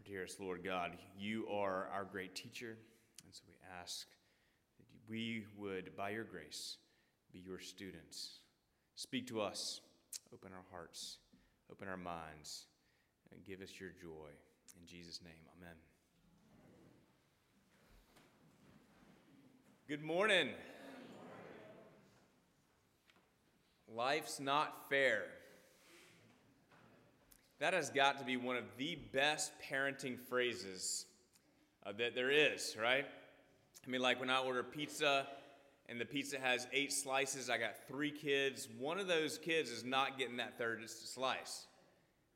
Our dearest Lord God, you are our great teacher, and so we ask that we would, by your grace, be your students. Speak to us, open our hearts, open our minds, and give us your joy. In Jesus' name, amen. Good morning. Life's not fair. That has got to be one of the best parenting phrases uh, that there is, right? I mean, like when I order pizza and the pizza has eight slices, I got three kids. One of those kids is not getting that third slice.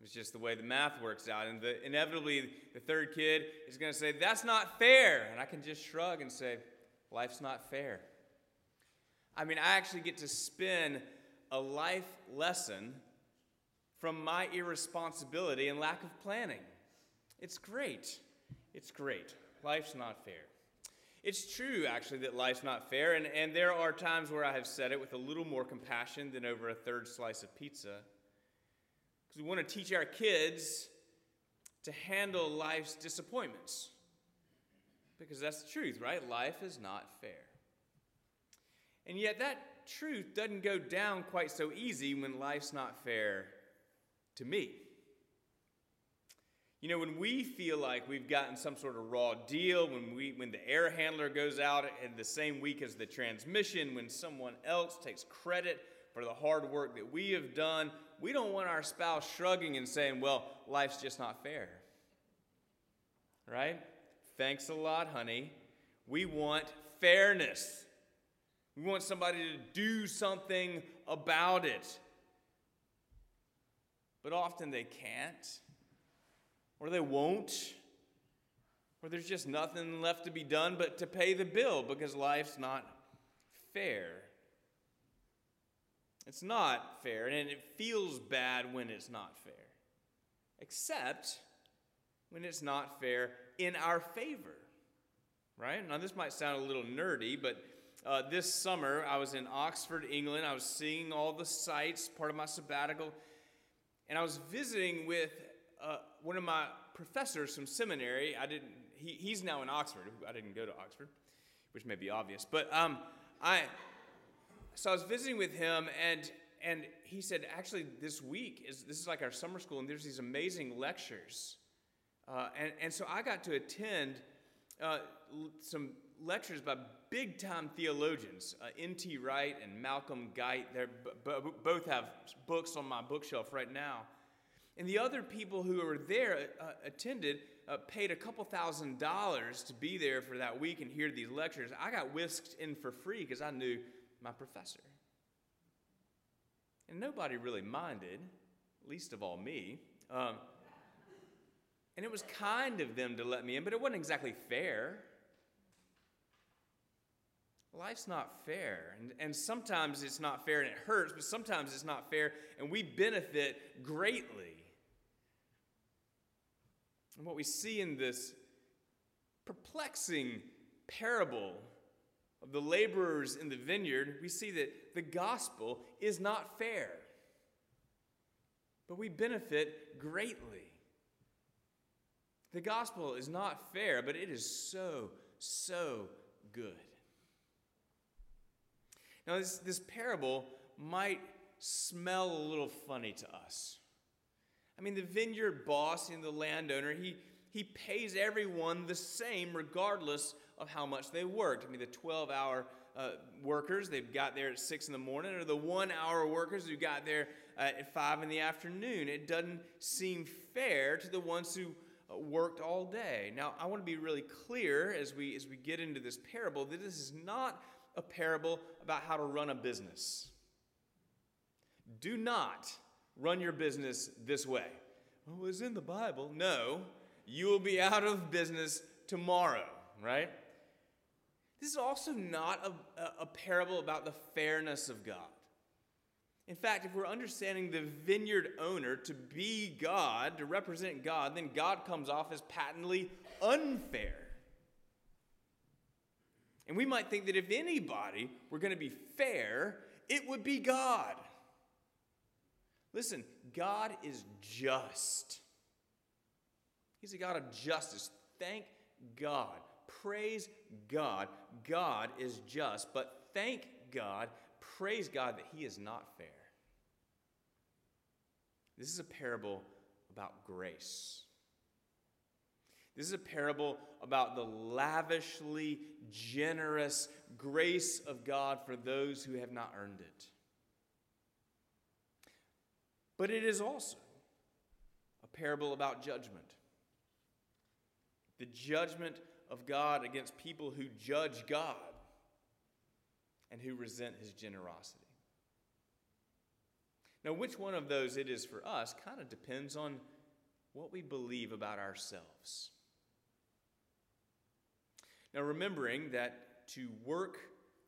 It's just the way the math works out. And the, inevitably, the third kid is going to say, That's not fair. And I can just shrug and say, Life's not fair. I mean, I actually get to spin a life lesson from my irresponsibility and lack of planning. It's great. It's great. Life's not fair. It's true, actually, that life's not fair, and, and there are times where I have said it with a little more compassion than over a third slice of pizza. Because we want to teach our kids to handle life's disappointments. Because that's the truth, right? Life is not fair. And yet, that truth doesn't go down quite so easy when life's not fair to me. You know, when we feel like we've gotten some sort of raw deal, when, we, when the air handler goes out in the same week as the transmission, when someone else takes credit for the hard work that we have done, we don't want our spouse shrugging and saying, well, life's just not fair. Right? Thanks a lot, honey. We want fairness. We want somebody to do something about it but often they can't, or they won't, or there's just nothing left to be done but to pay the bill because life's not fair. It's not fair, and it feels bad when it's not fair, except when it's not fair in our favor, right? Now, this might sound a little nerdy, but uh, this summer I was in Oxford, England. I was seeing all the sights, part of my sabbatical and I was visiting with uh, one of my professors from seminary. I didn't. He, he's now in Oxford. I didn't go to Oxford, which may be obvious. But um, I. So I was visiting with him, and and he said, actually, this week is this is like our summer school, and there's these amazing lectures, uh, and and so I got to attend uh, some lectures by big time theologians, uh, N.T. Wright and Malcolm Guite. They b- b- both have books on my bookshelf right now. And the other people who were there uh, attended, uh, paid a couple thousand dollars to be there for that week and hear these lectures. I got whisked in for free because I knew my professor. And nobody really minded, least of all me. Um, and it was kind of them to let me in, but it wasn't exactly fair. Life's not fair. And, and sometimes it's not fair and it hurts, but sometimes it's not fair and we benefit greatly. And what we see in this perplexing parable of the laborers in the vineyard, we see that the gospel is not fair, but we benefit greatly. The gospel is not fair, but it is so, so good. Now, this, this parable might smell a little funny to us. I mean, the vineyard boss and the landowner, he, he pays everyone the same regardless of how much they worked. I mean, the 12 hour uh, workers, they've got there at 6 in the morning, or the one hour workers who got there uh, at 5 in the afternoon. It doesn't seem fair to the ones who uh, worked all day. Now, I want to be really clear as we, as we get into this parable that this is not a parable about how to run a business. Do not run your business this way. Oh, it's in the Bible. No, you will be out of business tomorrow, right? This is also not a, a parable about the fairness of God. In fact, if we're understanding the vineyard owner to be God, to represent God, then God comes off as patently unfair. And we might think that if anybody were going to be fair, it would be God. Listen, God is just. He's a God of justice. Thank God. Praise God. God is just, but thank God, praise God that He is not fair. This is a parable about grace. This is a parable about the lavishly generous grace of God for those who have not earned it. But it is also a parable about judgment. The judgment of God against people who judge God and who resent his generosity. Now, which one of those it is for us kind of depends on what we believe about ourselves. Now, remembering that to work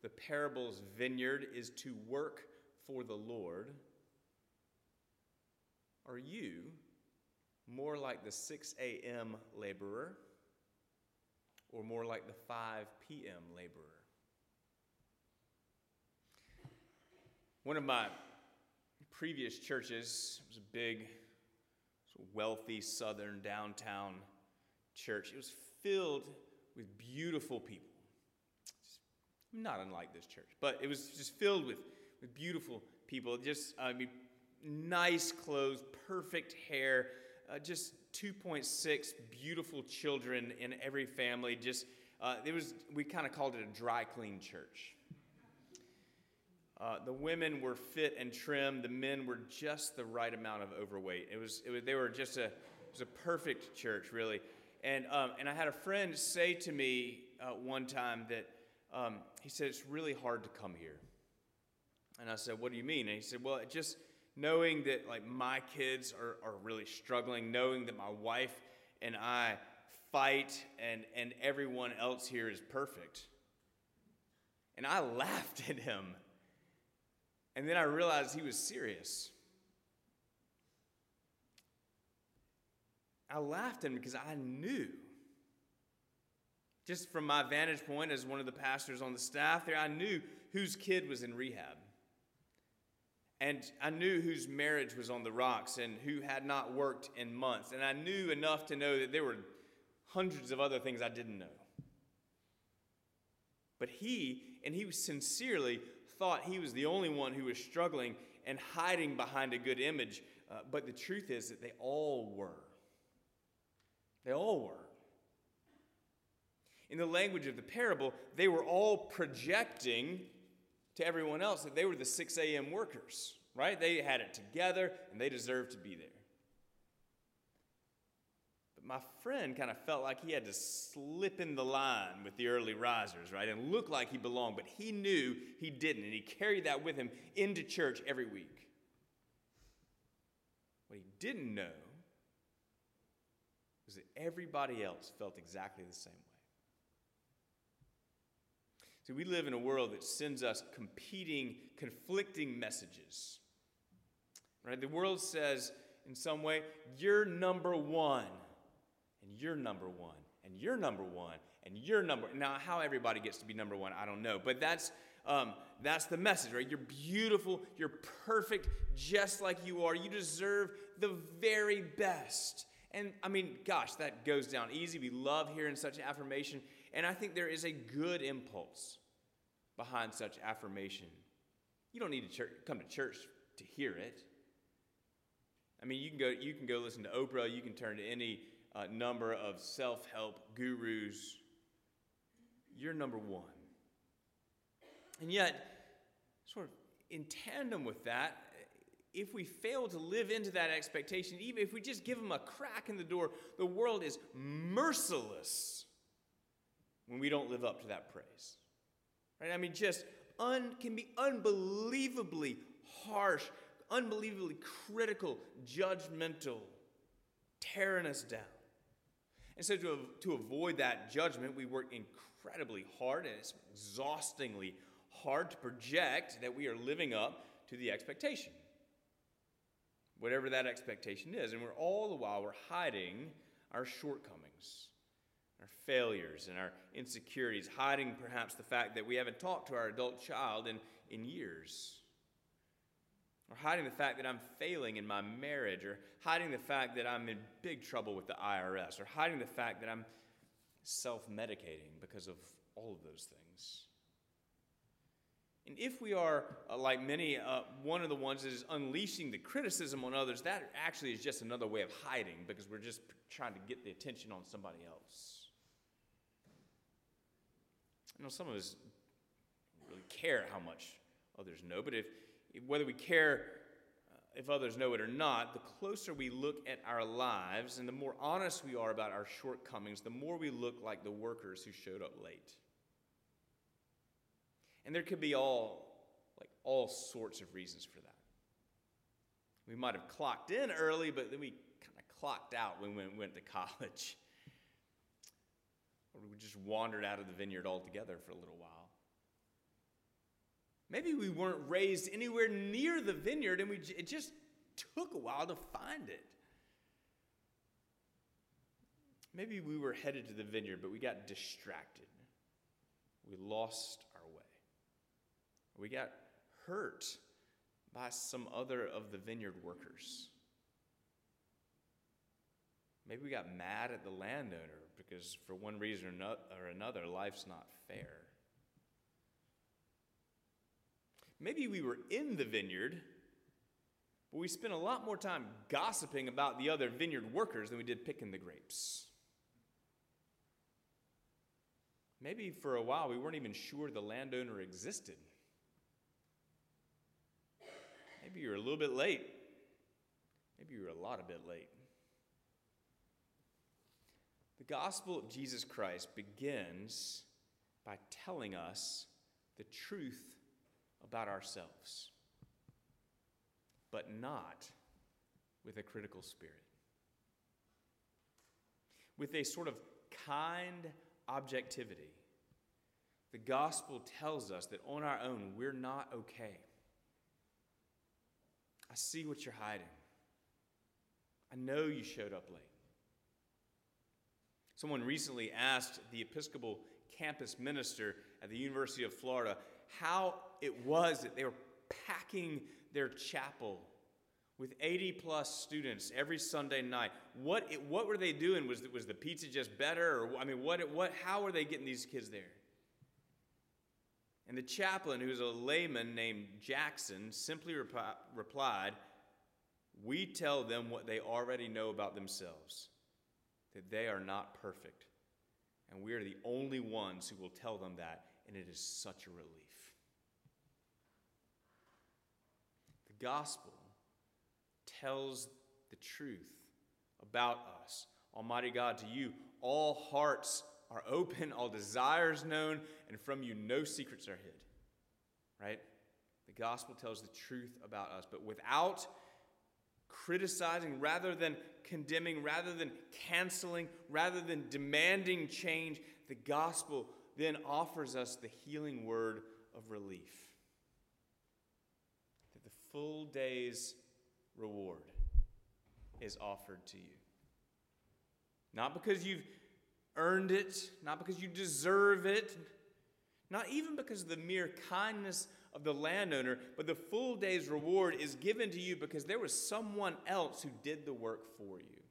the parable's vineyard is to work for the Lord, are you more like the 6 a.m. laborer or more like the 5 p.m. laborer? One of my previous churches was a big, wealthy southern downtown church. It was filled with beautiful people. Not unlike this church, but it was just filled with, with beautiful people. Just, I mean, nice clothes, perfect hair, uh, just 2.6 beautiful children in every family. Just, uh, it was, we kind of called it a dry clean church. Uh, the women were fit and trim. The men were just the right amount of overweight. It was, it was they were just a, it was a perfect church, really. And, um, and I had a friend say to me uh, one time that um, he said, It's really hard to come here. And I said, What do you mean? And he said, Well, just knowing that like my kids are, are really struggling, knowing that my wife and I fight and, and everyone else here is perfect. And I laughed at him. And then I realized he was serious. I laughed at him because I knew. Just from my vantage point as one of the pastors on the staff there, I knew whose kid was in rehab. And I knew whose marriage was on the rocks and who had not worked in months. And I knew enough to know that there were hundreds of other things I didn't know. But he, and he sincerely thought he was the only one who was struggling and hiding behind a good image. Uh, but the truth is that they all were. They all were. In the language of the parable, they were all projecting to everyone else that they were the 6 a.m. workers, right? They had it together and they deserved to be there. But my friend kind of felt like he had to slip in the line with the early risers, right? And look like he belonged, but he knew he didn't. And he carried that with him into church every week. What he didn't know was that everybody else felt exactly the same way. See, we live in a world that sends us competing, conflicting messages. Right? The world says, in some way, you're number one, and you're number one, and you're number one, and you're number. Now, how everybody gets to be number one, I don't know, but that's um, that's the message, right? You're beautiful, you're perfect, just like you are. You deserve the very best. And I mean, gosh, that goes down easy. We love hearing such affirmation. And I think there is a good impulse behind such affirmation. You don't need to church, come to church to hear it. I mean, you can go, you can go listen to Oprah, you can turn to any uh, number of self help gurus. You're number one. And yet, sort of in tandem with that, if we fail to live into that expectation, even if we just give them a crack in the door, the world is merciless when we don't live up to that praise. Right? I mean, just un, can be unbelievably harsh, unbelievably critical, judgmental, tearing us down. And so, to, to avoid that judgment, we work incredibly hard, and it's exhaustingly hard to project that we are living up to the expectation whatever that expectation is. And we're all the while we're hiding our shortcomings, our failures, and our insecurities, hiding perhaps the fact that we haven't talked to our adult child in, in years. or hiding the fact that I'm failing in my marriage, or hiding the fact that I'm in big trouble with the IRS, or hiding the fact that I'm self medicating because of all of those things. And if we are, uh, like many, uh, one of the ones that is unleashing the criticism on others, that actually is just another way of hiding because we're just trying to get the attention on somebody else. I know some of us really care how much others know, but if whether we care uh, if others know it or not, the closer we look at our lives and the more honest we are about our shortcomings, the more we look like the workers who showed up late. And there could be all like all sorts of reasons for that. We might have clocked in early, but then we kind of clocked out when we went to college. Or we just wandered out of the vineyard altogether for a little while. Maybe we weren't raised anywhere near the vineyard and we, it just took a while to find it. Maybe we were headed to the vineyard, but we got distracted. We lost. We got hurt by some other of the vineyard workers. Maybe we got mad at the landowner because, for one reason or another, life's not fair. Maybe we were in the vineyard, but we spent a lot more time gossiping about the other vineyard workers than we did picking the grapes. Maybe for a while we weren't even sure the landowner existed. Maybe you're a little bit late. Maybe you're a lot a bit late. The gospel of Jesus Christ begins by telling us the truth about ourselves, but not with a critical spirit. With a sort of kind objectivity, the gospel tells us that on our own, we're not okay. I see what you're hiding. I know you showed up late. Someone recently asked the Episcopal campus minister at the University of Florida how it was that they were packing their chapel with 80 plus students every Sunday night. What, what were they doing? Was, was the pizza just better? Or, I mean, what, what, how were they getting these kids there? And the chaplain, who's a layman named Jackson, simply rep- replied, We tell them what they already know about themselves that they are not perfect. And we are the only ones who will tell them that, and it is such a relief. The gospel tells the truth about us. Almighty God, to you, all hearts are open, all desires known, and from you no secrets are hid. Right? The gospel tells the truth about us, but without criticizing, rather than condemning, rather than canceling, rather than demanding change, the gospel then offers us the healing word of relief That the full day's reward is offered to you. Not because you've earned it, not because you deserve it, not even because of the mere kindness of the landowner, but the full day's reward is given to you because there was someone else who did the work for you.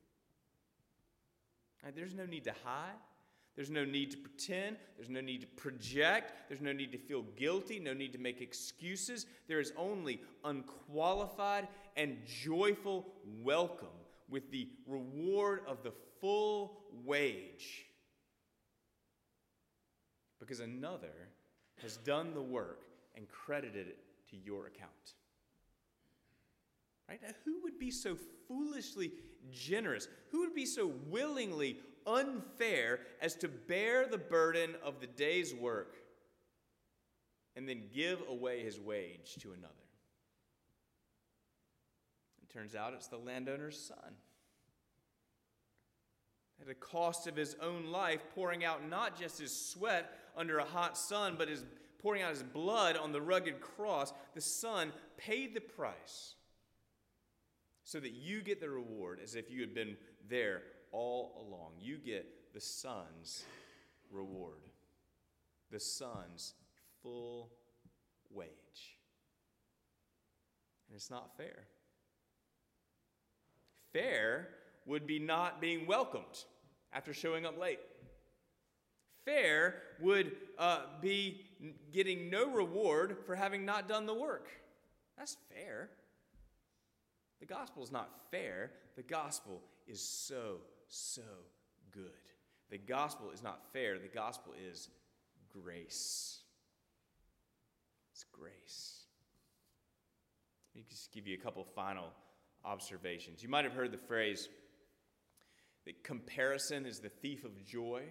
Right, there's no need to hide. There's no need to pretend. There's no need to project. There's no need to feel guilty. No need to make excuses. There is only unqualified and joyful welcome with the reward of the full wage. Because another has done the work and credited it to your account. Right? Who would be so foolishly generous? Who would be so willingly unfair as to bear the burden of the day's work and then give away his wage to another. It turns out it's the landowner's son. At the cost of his own life, pouring out not just his sweat under a hot sun, but his pouring out his blood on the rugged cross, the son paid the price so that you get the reward as if you had been there all along. You get the Son's reward, the Son's full wage. And it's not fair. Fair would be not being welcomed after showing up late. Fair would uh, be getting no reward for having not done the work. That's fair. The gospel is not fair. The gospel is so, so good. The gospel is not fair. The gospel is grace. It's grace. Let me just give you a couple final observations. You might have heard the phrase that comparison is the thief of joy.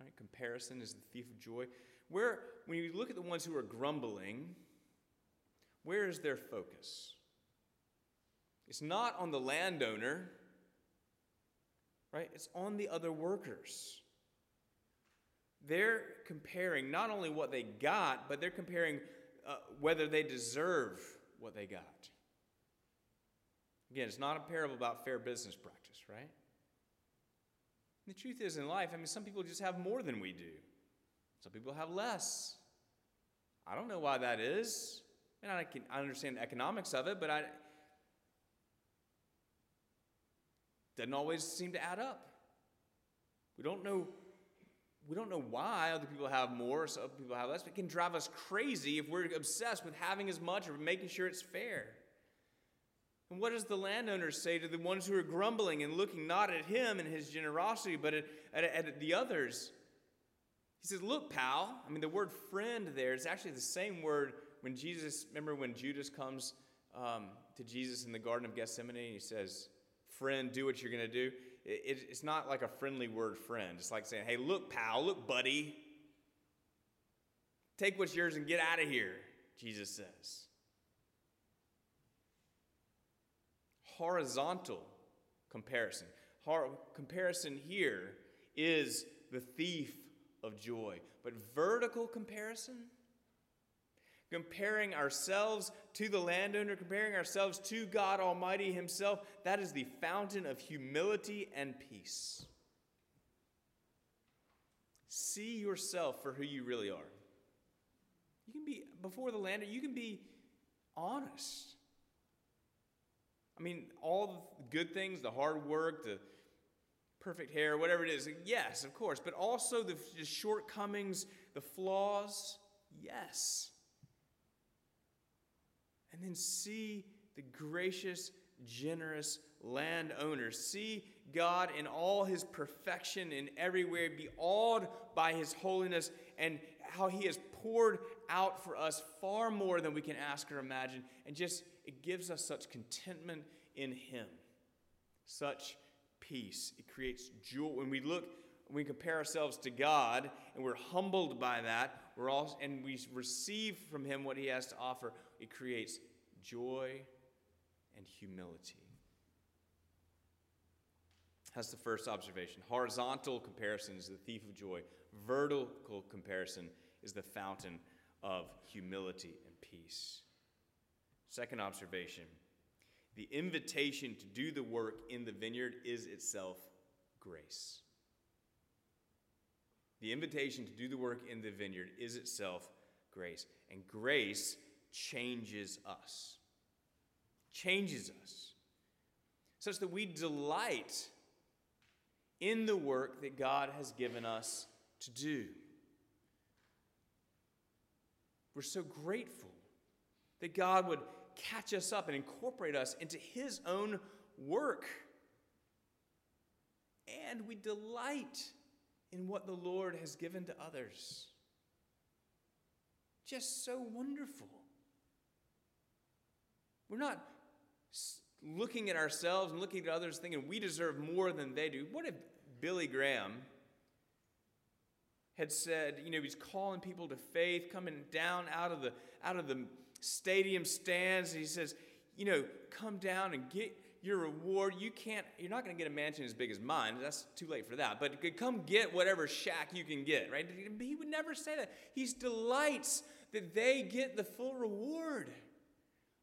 Right? Comparison is the thief of joy. Where, when you look at the ones who are grumbling, where is their focus? It's not on the landowner, right? It's on the other workers. They're comparing not only what they got, but they're comparing uh, whether they deserve what they got. Again, it's not a parable about fair business practice, right? The truth is, in life, I mean, some people just have more than we do, some people have less. I don't know why that is. And I can I understand the economics of it, but I doesn't always seem to add up. We don't know we don't know why other people have more, some people have less. It can drive us crazy if we're obsessed with having as much or making sure it's fair. And what does the landowner say to the ones who are grumbling and looking not at him and his generosity, but at, at, at the others? He says, Look, pal. I mean, the word friend there is actually the same word when Jesus, remember when Judas comes um, to Jesus in the Garden of Gethsemane and he says, Friend, do what you're going to do it, it's not like a friendly word friend. It's like saying, hey, look, pal, look, buddy. Take what's yours and get out of here, Jesus says. Horizontal comparison. Hor- comparison here is the thief of joy. But vertical comparison, comparing ourselves to the landowner, comparing ourselves to God Almighty Himself, that is the fountain of humility and peace. See yourself for who you really are. You can be, before the landowner, you can be honest. I mean, all the good things, the hard work, the perfect hair, whatever it is, yes, of course, but also the, the shortcomings, the flaws, yes and then see the gracious, generous landowner. See God in all his perfection and everywhere, be awed by his holiness and how he has poured out for us far more than we can ask or imagine. And just, it gives us such contentment in him, such peace. It creates joy. When we look, when we compare ourselves to God and we're humbled by that, we're all, and we receive from him what he has to offer, it creates joy and humility. That's the first observation. Horizontal comparison is the thief of joy, vertical comparison is the fountain of humility and peace. Second observation the invitation to do the work in the vineyard is itself grace. The invitation to do the work in the vineyard is itself grace. And grace changes us. Changes us. Such that we delight in the work that God has given us to do. We're so grateful that God would catch us up and incorporate us into His own work. And we delight in what the Lord has given to others. Just so wonderful. We're not looking at ourselves and looking at others thinking we deserve more than they do. What if Billy Graham had said, you know, he's calling people to faith, coming down out of the out of the stadium stands, and he says, you know, come down and get your reward. You can't, you're not going to get a mansion as big as mine. That's too late for that. But come get whatever shack you can get, right? He would never say that. He delights that they get the full reward.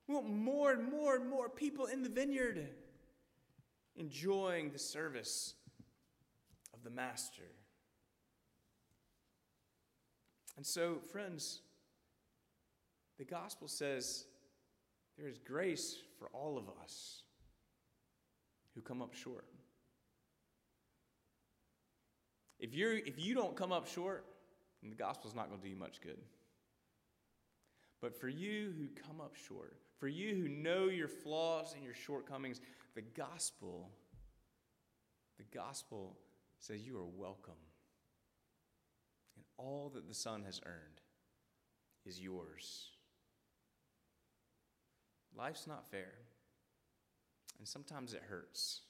We want more and more and more people in the vineyard enjoying the service of the Master. And so, friends, the gospel says there is grace for all of us who come up short. If, you're, if you don't come up short, then the gospel's not going to do you much good. But for you who come up short, for you who know your flaws and your shortcomings, the gospel, the gospel says you are welcome. And all that the Son has earned is yours. Life's not fair, and sometimes it hurts.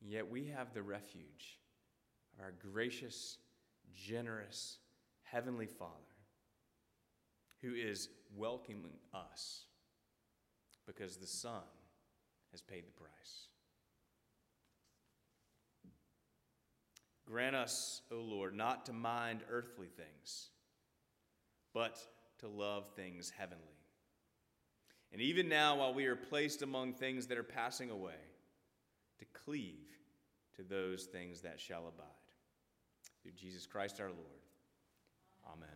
Yet we have the refuge of our gracious, generous Heavenly Father who is welcoming us because the Son has paid the price. Grant us, O Lord, not to mind earthly things, but to love things heavenly. And even now, while we are placed among things that are passing away, to cleave to those things that shall abide. Through Jesus Christ our Lord. Amen.